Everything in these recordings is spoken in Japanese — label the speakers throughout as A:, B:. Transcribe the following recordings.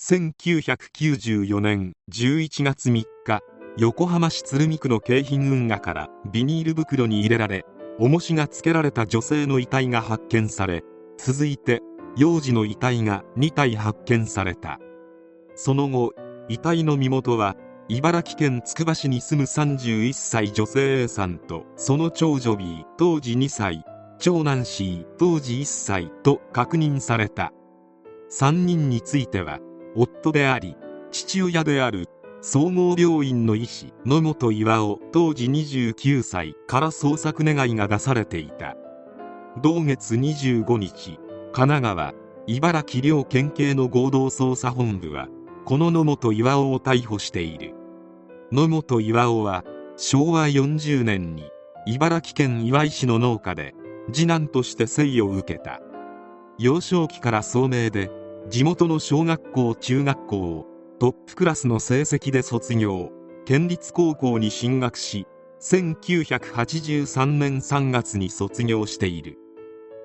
A: 1994年11月3日横浜市鶴見区の京浜運河からビニール袋に入れられ重しがつけられた女性の遺体が発見され続いて幼児の遺体が2体発見された。その後遺体の身元は茨城県つくば市に住む31歳女性 A さんとその長女 B 当時2歳長男 C 当時1歳と確認された。3人については夫であり父親である総合病院の医師野本巌当時29歳から捜索願いが出されていた。同月25日神奈川茨城両県警の合同捜査本部はこの野本巌を逮捕している。野本巌は昭和40年に茨城県岩井市の農家で次男として生を受けた。幼少期から聡明で地元の小学校中学校をトップクラスの成績で卒業。県立高校に進学し1983年3月に卒業している。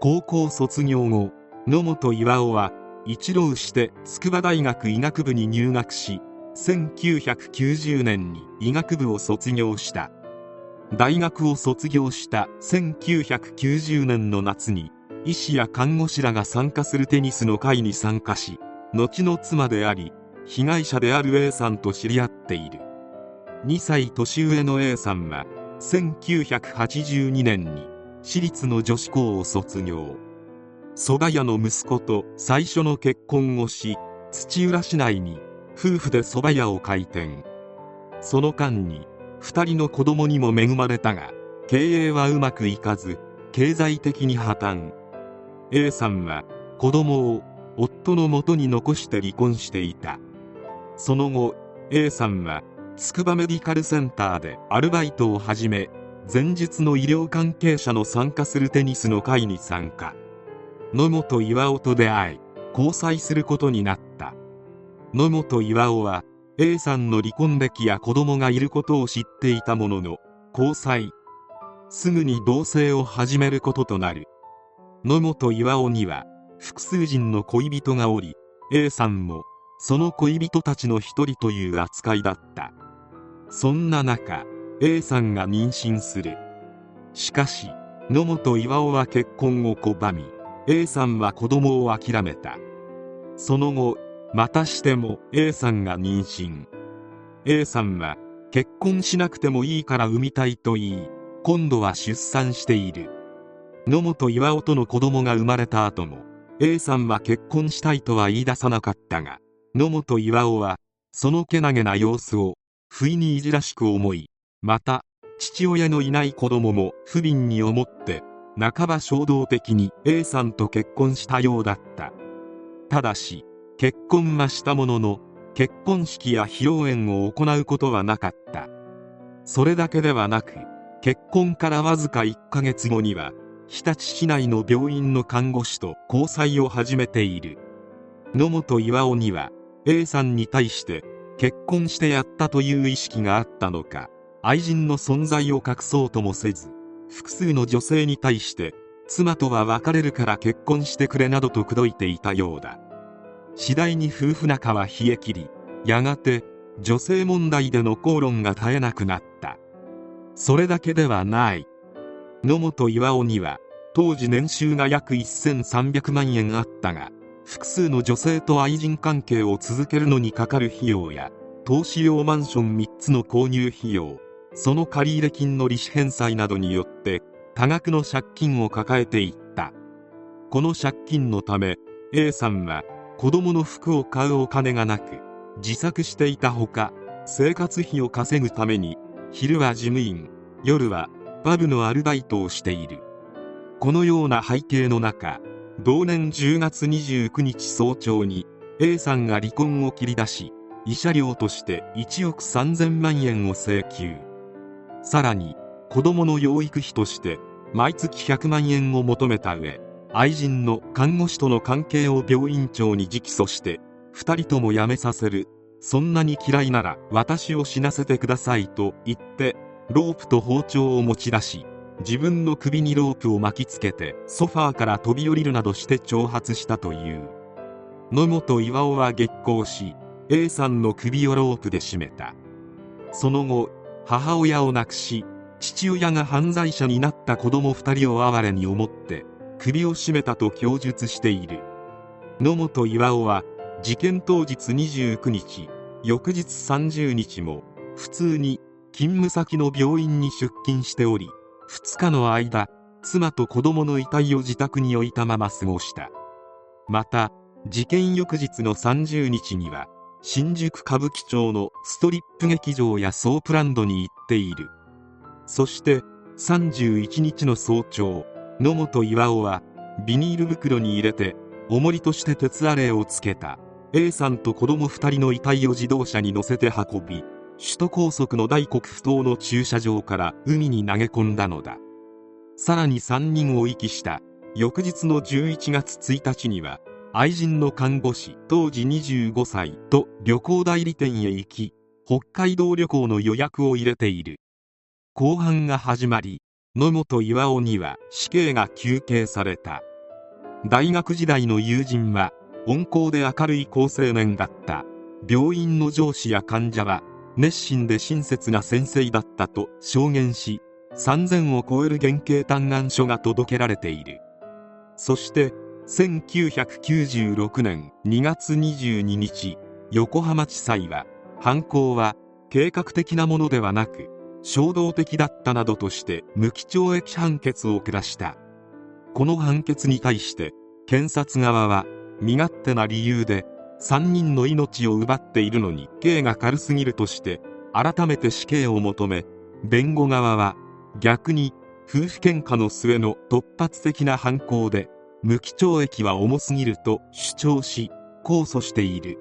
A: 高校卒業後野本巌は一浪して筑波大学医学部に入学し1990年に医学部を卒業した。大学を卒業した1990年の夏に医師や看護師らが参加するテニスの会に参加し後の妻であり被害者である A さんと知り合っている。2歳年上の A さんは1982年に私立の女子校を卒業。蕎麦屋の息子と最初の結婚をし土浦市内に夫婦で蕎麦屋を開店。その間に2人の子供にも恵まれたが経営はうまくいかず経済的に破綻。A さんは子供を夫のもとに残して離婚していた。その後 A さんはつくばメディカルセンターでアルバイトを始め前述の医療関係者の参加するテニスの会に参加。野本巌と出会い交際することになった。野本巌は A さんの離婚歴や子供がいることを知っていたものの交際。すぐに同棲を始めることとなる。野本巌には複数人の恋人がおり A さんもその恋人たちの一人という扱いだった。そんな中 A さんが妊娠する。しかし野本巌は結婚を拒み A さんは子供を諦めた。その後またしても A さんが妊娠。A さんは結婚しなくてもいいから産みたいと言い今度は出産している。野本巌との子供が生まれた後も A さんは結婚したいとは言い出さなかったが野本巌はそのけなげな様子を不意にいじらしく思いまた父親のいない子供も不憫に思って半ば衝動的に A さんと結婚したようだった。ただし結婚はしたものの結婚式や披露宴を行うことはなかった。それだけではなく結婚からわずか1ヶ月後には日立市内の病院の看護師と交際を始めている。野本巌には A さんに対して結婚してやったという意識があったのか愛人の存在を隠そうともせず複数の女性に対して妻とは別れるから結婚してくれなどと口説いていたようだ。次第に夫婦仲は冷え切りやがて女性問題での口論が絶えなくなった。それだけではない。野本巌には当時年収が約1300万円あったが複数の女性と愛人関係を続けるのにかかる費用や投資用マンション3つの購入費用その借入金の利子返済などによって多額の借金を抱えていった。この借金のため A さんは子供の服を買うお金がなく自作していたほか生活費を稼ぐために昼は事務員夜はパブのアルバイトをしている。このような背景の中同年10月29日早朝に A さんが離婚を切り出し慰謝料として1億3000万円を請求。さらに子供の養育費として毎月100万円を求めた上愛人の看護師との関係を病院長に直訴して2人とも辞めさせる。そんなに嫌いなら私を死なせてくださいと言ってロープと包丁を持ち出し自分の首にロープを巻きつけてソファーから飛び降りるなどして挑発したという。野本巌は激高し A さんの首をロープで絞めた。その後母親を亡くし父親が犯罪者になった子供2人を哀れに思って首を絞めたと供述している。野本巌は事件当日29日翌日30日も普通に勤務先の病院に出勤しており2日の間妻と子供の遺体を自宅に置いたまま過ごした。また事件翌日の30日には新宿歌舞伎町のストリップ劇場やソープランドに行っている。そして31日の早朝野本岩男はビニール袋に入れて重りとして鉄アレイをつけた。A さんと子供2人の遺体を自動車に乗せて運び首都高速の大黒埠頭の駐車場から海に投げ込んだのだ。さらに3人を遺棄した。翌日の11月1日には愛人の看護師当時25歳と旅行代理店へ行き北海道旅行の予約を入れている。後半が始まり野本巌には死刑が求刑された。大学時代の友人は温厚で明るい好青年だった。病院の上司や患者は熱心で親切な先生だったと証言し3000を超える減刑嘆願書が届けられている。そして1996年2月22日横浜地裁は犯行は計画的なものではなく衝動的だったなどとして無期懲役判決を下した。この判決に対して検察側は身勝手な理由で3人の命を奪っているのに刑が軽すぎるとして改めて死刑を求め弁護側は逆に夫婦喧嘩の末の突発的な犯行で無期懲役は重すぎると主張し控訴している。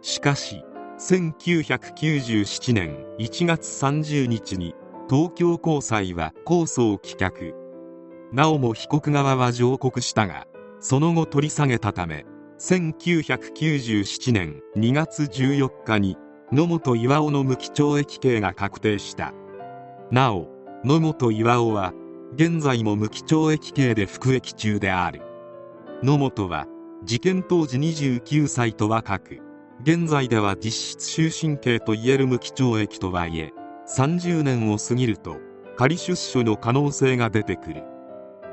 A: しかし1997年1月30日に東京高裁は控訴を棄却。なおも被告側は上告したがその後取り下げたため1997年2月14日に野本巌の無期懲役刑が確定した。なお野本巌は現在も無期懲役刑で服役中である。野本は事件当時29歳と若く現在では実質終身刑といえる無期懲役とはいえ30年を過ぎると仮出所の可能性が出てくる。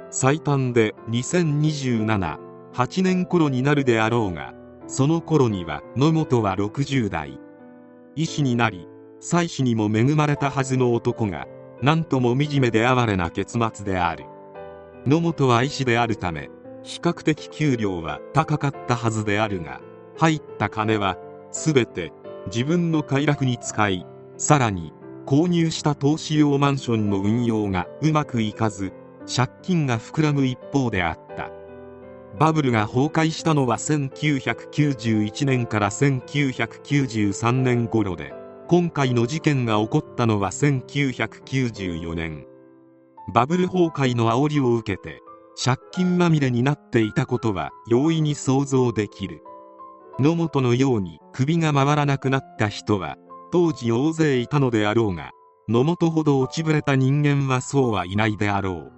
A: 最短で2027 8年頃になるであろうがその頃には野本は60代。医師になり妻子にも恵まれたはずの男が何とも惨めで哀れな結末である。野本は医師であるため比較的給料は高かったはずであるが入った金は全て自分の快楽に使いさらに購入した投資用マンションの運用がうまくいかず借金が膨らむ一方であった。バブルが崩壊したのは1991年から1993年頃で今回の事件が起こったのは1994年。バブル崩壊の煽りを受けて借金まみれになっていたことは容易に想像できる。野本のように首が回らなくなった人は当時大勢いたのであろうが野本ほど落ちぶれた人間はそうはいないであろ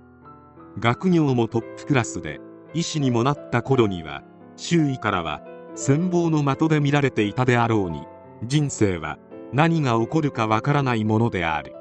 A: う。学業もトップクラスで医師にもなった頃には周囲からは羨望の的で見られていたであろうに人生は何が起こるかわからないものである。